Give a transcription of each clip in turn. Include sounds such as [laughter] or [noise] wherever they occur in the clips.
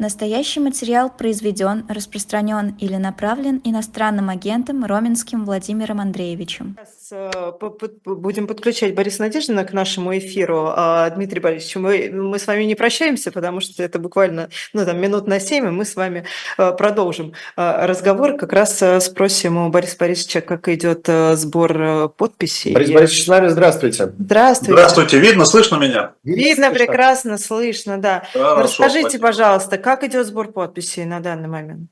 Настоящий материал произведен, распространен или направлен иностранным агентом Роменским Владимиром Андреевичем. Сейчас э, будем подключать Бориса Надеждина к нашему эфиру. А, Дмитрий Борисович, мы, мы с вами не прощаемся, потому что это буквально ну, там, минут на семь, и мы с вами э, продолжим э, разговор. Как раз спросим у Бориса Борисовича, как идет сбор подписей. Борис Борисович, с нами здравствуйте. Здравствуйте. Здравствуйте. Видно, слышно меня? Видно, слышно. прекрасно, слышно, да. Хорошо, Расскажите, спасибо. пожалуйста, как идет сбор подписей на данный момент?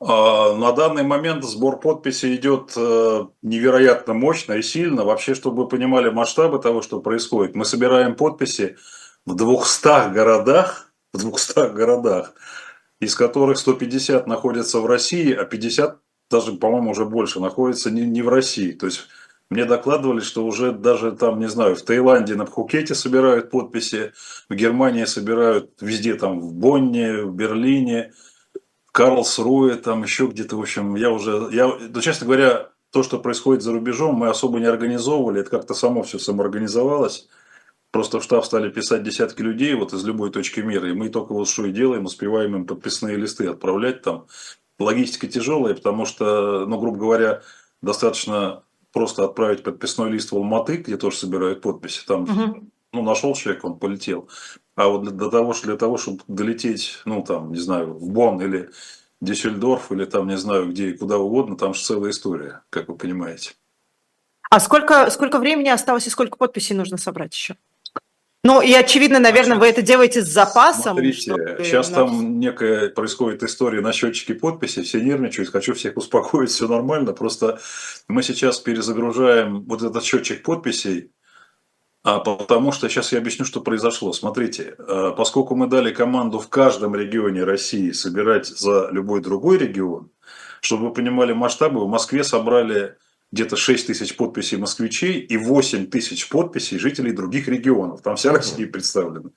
А, На данный момент сбор подписей идет э, невероятно мощно и сильно. Вообще, чтобы вы понимали масштабы того, что происходит, мы собираем подписи в 200 городах, [laughs] в 200 городах, из которых 150 находятся в России, а 50, даже, по-моему, уже больше, находятся не, не в России. То есть мне докладывали, что уже даже там, не знаю, в Таиланде на Пхукете собирают подписи, в Германии собирают везде, там в Бонне, в Берлине, Карлсруэ, там еще где-то, в общем, я уже, я, ну, честно говоря, то, что происходит за рубежом, мы особо не организовывали, это как-то само все самоорганизовалось. Просто в штаб стали писать десятки людей вот из любой точки мира, и мы только вот что и делаем, успеваем им подписные листы отправлять там. Логистика тяжелая, потому что, ну, грубо говоря, достаточно просто отправить подписной лист в Алматы, где тоже собирают подписи, там, Мгм. ну, нашел человек, он полетел. А вот для, для того, для того, чтобы долететь, ну, там, не знаю, в Бонн или Дюссельдорф, или там, не знаю, где и куда угодно, там же целая история, как вы понимаете. А сколько, сколько времени осталось и сколько подписей нужно собрать еще? Ну, и очевидно, наверное, вы это делаете с запасом. Смотрите, чтобы сейчас там некая происходит история на счетчике подписи, все нервничают, хочу всех [laughs] успокоить, все нормально, просто мы сейчас перезагружаем вот этот счетчик подписей, а потому что сейчас я объясню, что произошло. Смотрите, э, поскольку мы дали команду в каждом регионе России собирать за любой другой регион, чтобы вы понимали масштабы, в Москве собрали где-то 6 тысяч подписей москвичей и 8 тысяч подписей жителей других регионов. Там вся Россия представлена.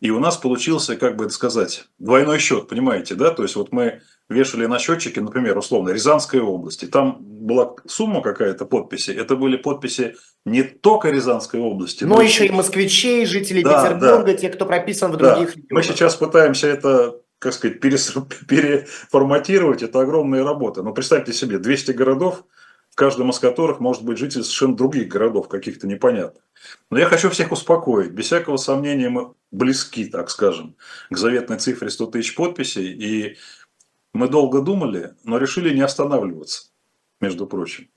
И у нас получился, как бы это сказать, двойной счет, понимаете, да? То есть вот мы вешали на счетчике, например, условно, Рязанской области. Там была сумма какая-то подписи. Это были подписи не только Рязанской области, Но еще и москвичей, жителей Да, Петербурга, те, кто прописан в да, других мы регионах. сейчас пытаемся это, как сказать, [laughs] переформатировать. Это огромная работа. Но представьте себе, 200 городов, каждом из которых может быть житель совершенно других городов, каких-то непонятных. Но я хочу всех успокоить. Без всякого сомнения мы близки, так скажем, к заветной цифре 100 тысяч подписей. И мы долго думали, но решили не останавливаться, между прочим.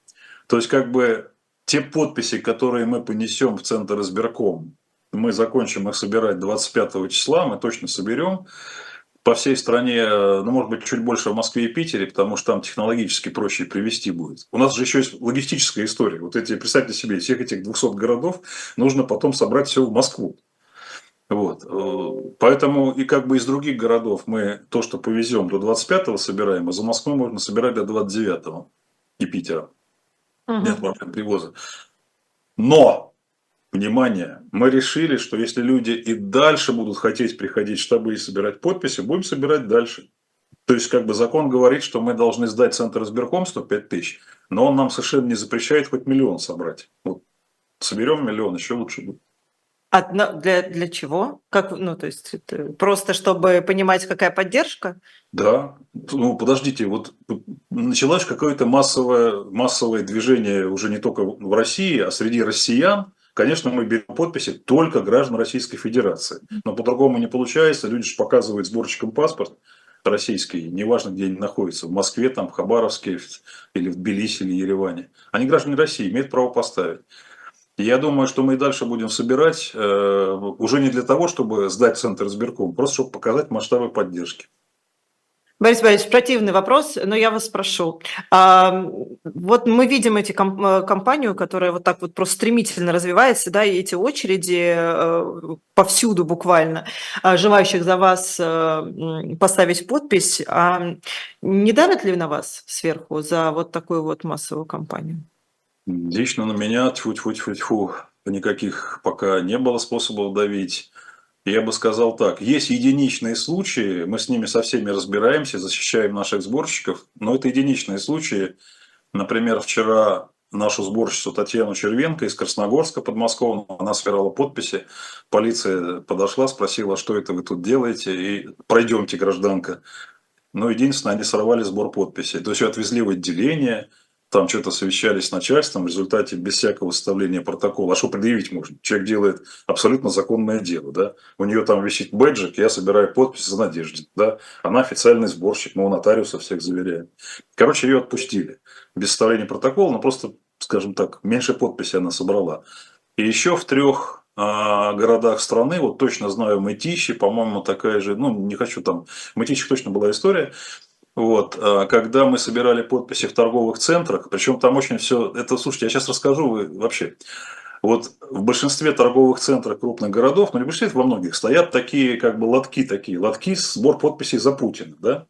То есть, как бы те подписи, которые мы понесем в Центр избирком, мы закончим их собирать 25 числа, мы точно соберем по всей стране, ну, может быть, чуть больше в Москве и Питере, потому что там технологически проще привести будет. У нас же еще есть логистическая история. Вот эти, представьте себе, всех этих 200 городов нужно потом собрать все в Москву. Вот. Э, Поэтому и как бы из других городов мы то, что повезем до 25-го собираем, а за Москву можно собирать до 29-го и Питера. Мгм. Нет проблем привоза. Но, внимание, мы решили, что если люди и дальше будут хотеть приходить в штабы и собирать подписи, будем собирать дальше. То есть, как бы закон говорит, что мы должны сдать Центр избирком 105 тысяч, но он нам совершенно не запрещает хоть миллион собрать. Вот. Соберем миллион, еще лучше будет. Одно- для, для чего? Как, ну, то есть это просто чтобы понимать, какая поддержка? Да, ну подождите, вот началось какое-то массовое, массовое движение уже не только в России, а среди россиян. Конечно, мы берем подписи только граждан Российской Федерации. Но по-другому не получается. Люди же показывают сборщикам паспорт российский, неважно, где они находятся, в Москве, там, в Хабаровске или в Тбилиси, или Ереване. Они граждане России, имеют право поставить. Я думаю, что мы и дальше будем собирать э, уже не для того, чтобы сдать Центр избирком, просто чтобы показать масштабы поддержки. Борис Борисович, противный вопрос, но я вас спрошу. Вот мы видим эти э, компанию, которая вот так вот просто стремительно развивается, да, и эти очереди э, повсюду буквально, а, желающих за вас э, поставить подпись. А не давят ли на вас сверху за вот такую вот массовую кампанию? Лично на меня, тьфу тьфу тьфу тьфу никаких пока не было способов давить. Я бы сказал так, есть единичные случаи, мы с ними со всеми разбираемся, защищаем наших сборщиков, но это единичные случаи. Например, вчера нашу сборщицу Татьяну Червенко из Красногорска подмосковного. Она собирала подписи. Полиция подошла, спросила, что это вы тут делаете, и пройдемте, гражданка. Но единственное, они сорвали сбор подписей. То есть ее отвезли в отделение, там что-то совещались с начальством, в результате без всякого составления протокола. А что предъявить можно? Человек делает абсолютно законное дело. Да? У нее там висит бэджик, я собираю подписи за Надеждин. Да? Она официальный сборщик, мы у нотариуса всех заверяем. Короче, ее отпустили. Без составления протокола, но просто, скажем так, меньше подписей она собрала. И еще в трех а, городах страны, вот точно знаю, Мытищи, по-моему, такая же, ну, не хочу там, в Мытищах точно была история, вот, а, когда мы собирали подписи в торговых центрах, причем там очень все, это, слушайте, я сейчас расскажу, вы вообще, вот в большинстве торговых центров крупных городов, ну не большинстве, во многих, стоят такие как бы лотки такие, лотки, сбор подписей за Путина, да?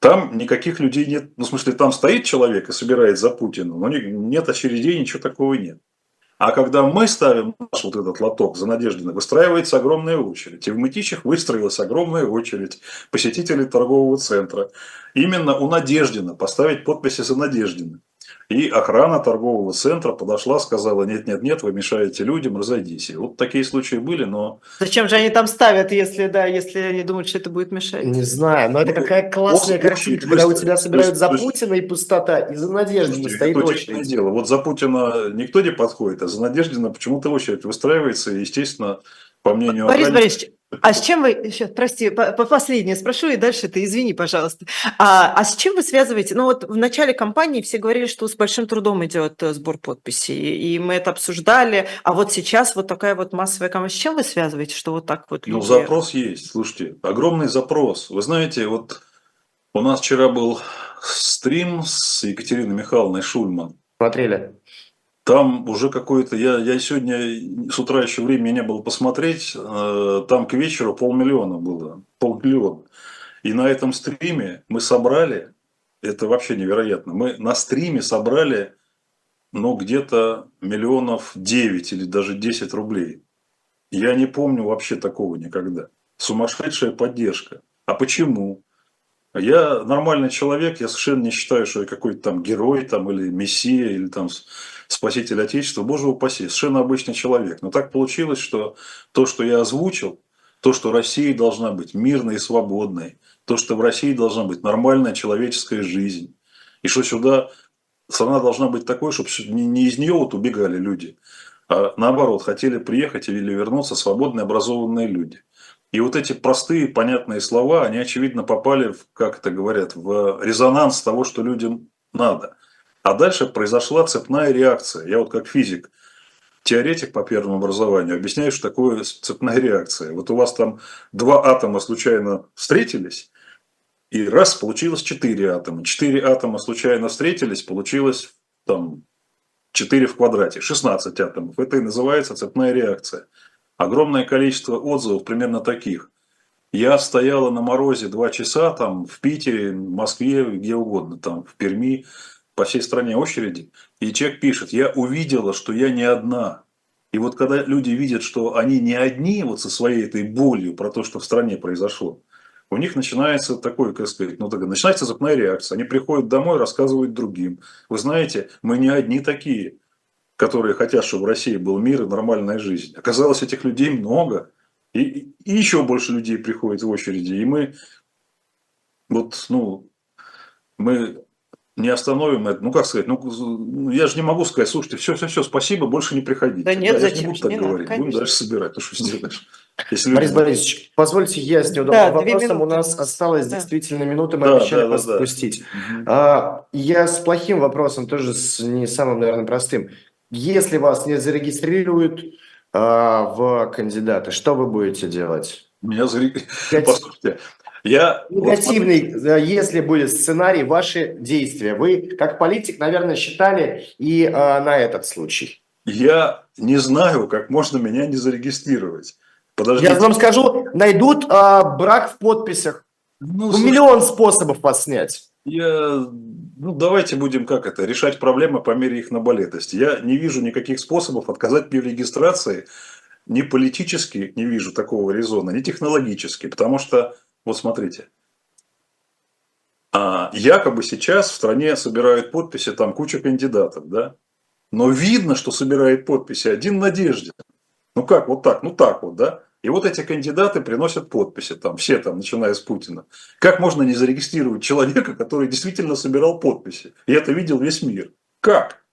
Там никаких людей нет, ну в смысле там стоит человек и собирает за Путина, но нет очередей, ничего такого нет. А когда мы ставим наш вот этот лоток за Надеждина, выстраивается огромная очередь. И в Мытищах выстроилась огромная очередь посетителей торгового центра. Именно у Надеждина поставить подписи за Надеждина. И охрана торгового центра подошла, сказала, нет-нет-нет, вы мешаете людям, разойдись. И вот такие случаи были, но... Зачем же они там ставят, если, да, если они думают, что это будет мешать? Не знаю, но это Ну, какая классная картинка, когда у тебя собирают есть- за Путина и пустота, и за Надеждина Слушайте, стоит очередь. дело. Вот за Путина никто не подходит, а за Надеждина почему-то очередь выстраивается. И, естественно, по мнению Борис Борисович, а с чем вы, сейчас, прости, по, по- последнее спрошу, и дальше ты извини, пожалуйста. А, а с чем вы связываете? Ну вот в начале кампании все говорили, что с большим трудом идет э, сбор подписей, и мы это обсуждали, а вот сейчас вот такая вот массовая кампания. С чем вы связываете, что вот так вот Ну, люди- запрос есть, слушайте, огромный запрос. Вы знаете, вот у нас вчера был стрим с Екатериной Михайловной Шульман. Смотрели? Там уже какой-то, я, я сегодня с утра еще времени не было посмотреть, э, там к вечеру полмиллиона было, полмиллиона. И на этом стриме мы собрали, это вообще невероятно, мы на стриме собрали, ну, где-то миллионов 9 или даже 10 рублей. Я не помню вообще такого никогда. Сумасшедшая поддержка. А почему? Я нормальный человек, я совершенно не считаю, что я какой-то там герой там, или мессия, или там спаситель Отечества. Боже упаси, совершенно обычный человек. Но так получилось, что то, что я озвучил, то, что Россия должна быть мирной и свободной, то, что в России должна быть нормальная человеческая жизнь, и что сюда страна должна быть такой, чтобы не из нее вот убегали люди, а наоборот, хотели приехать или вернуться свободные, образованные люди. И вот эти простые, понятные слова, они, очевидно, попали, в, как это говорят, в резонанс того, что людям надо. А дальше произошла цепная реакция. Я вот как физик, теоретик по первому образованию, объясняю, что такое цепная реакция. Вот у вас там два атома случайно встретились, и раз, получилось четыре атома. Четыре атома случайно встретились, получилось там 4 в квадрате, 16 атомов. Это и называется цепная реакция. Огромное количество отзывов примерно таких. Я стояла на морозе два часа там в Питере, в Москве, где угодно, там в Перми, по всей стране очереди. И человек пишет, я увидела, что я не одна. И вот когда люди видят, что они не одни вот со своей этой болью про то, что в стране произошло, у них начинается такой, как сказать, ну, так, начинается цепная реакция. Они приходят домой, рассказывают другим. Вы знаете, мы не одни такие, которые хотят, чтобы в России был мир и нормальная жизнь. Оказалось, этих людей много. И, и еще больше людей приходит в очереди. И мы вот, ну, мы не остановим это. Ну, как сказать, ну, я же не могу сказать, слушайте, все, все, все, спасибо, больше не приходите. Да нет, я же зачем не буду так не надо, говорить. Будем конечно. дальше собирать. Ну, что [laughs] сделаешь? Если Борис люди- Борисович, позвольте я с неудобным Да, вопросом. У нас осталось Да. действительно минуты, мы Да, обещали да, да, вас да. отпустить. Мгм. А, я с плохим вопросом, тоже с не самым, наверное, простым. Если вас не зарегистрируют а, в кандидаты, что вы будете делать? Меня заре- Негатив- Послушайте, я... вот Негативный, да, если будет сценарий, ваши действия. Вы, как политик, наверное, считали и а, на этот случай. Я не знаю, как можно меня не зарегистрировать. Подождите. Я вам скажу, найдут а, брак в подписях. Ну, Ну, слушай, миллион способов вас снять. Я... Ну, давайте будем как это, решать проблемы по мере их наболетости. Я не вижу никаких способов отказать мне в регистрации. Ни политически не вижу такого резона, ни технологически. Потому что, вот смотрите, А, якобы сейчас в стране собирают подписи там куча кандидатов, да? Но видно, что собирает подписи один Надеждин. Ну как вот так? Ну так вот, да? И вот эти кандидаты приносят подписи, там, все там, начиная с Путина. Как можно не зарегистрировать человека, который действительно собирал подписи? И это видел весь мир. Как?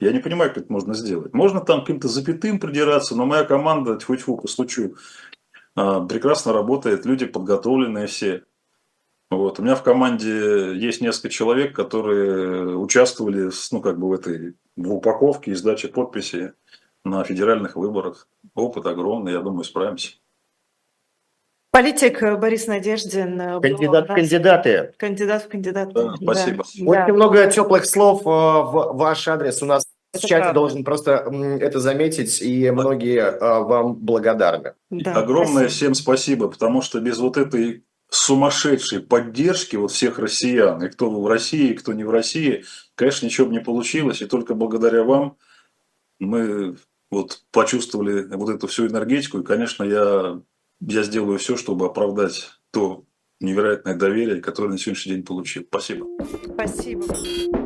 Я не понимаю, как это можно сделать. Можно там каким-то запятым придираться, но моя команда, тьфу-тьфу, постучу, а, прекрасно работает, люди подготовленные все. Вот. У меня в команде есть несколько человек, которые участвовали ну, как бы в этой в упаковке и сдаче подписи на федеральных выборах. Опыт огромный, я думаю, справимся. Политик Борис Надеждин. был Кандидат в кандидаты. Кандидат в кандидаты. Да, спасибо. Да. Очень много теплых слов э, в ваш адрес. У нас в Это чате правда. должен просто это заметить, и многие э, вам благодарны. Да, Огромное спасибо. всем спасибо, потому что без вот этой сумасшедшей поддержки вот всех россиян, и кто в России, и кто не в России, конечно, ничего бы не получилось, и только благодаря вам мы вот почувствовали вот эту всю энергетику, и, конечно, я, я сделаю все, чтобы оправдать то невероятное доверие, которое на сегодняшний день получил. Спасибо. Спасибо.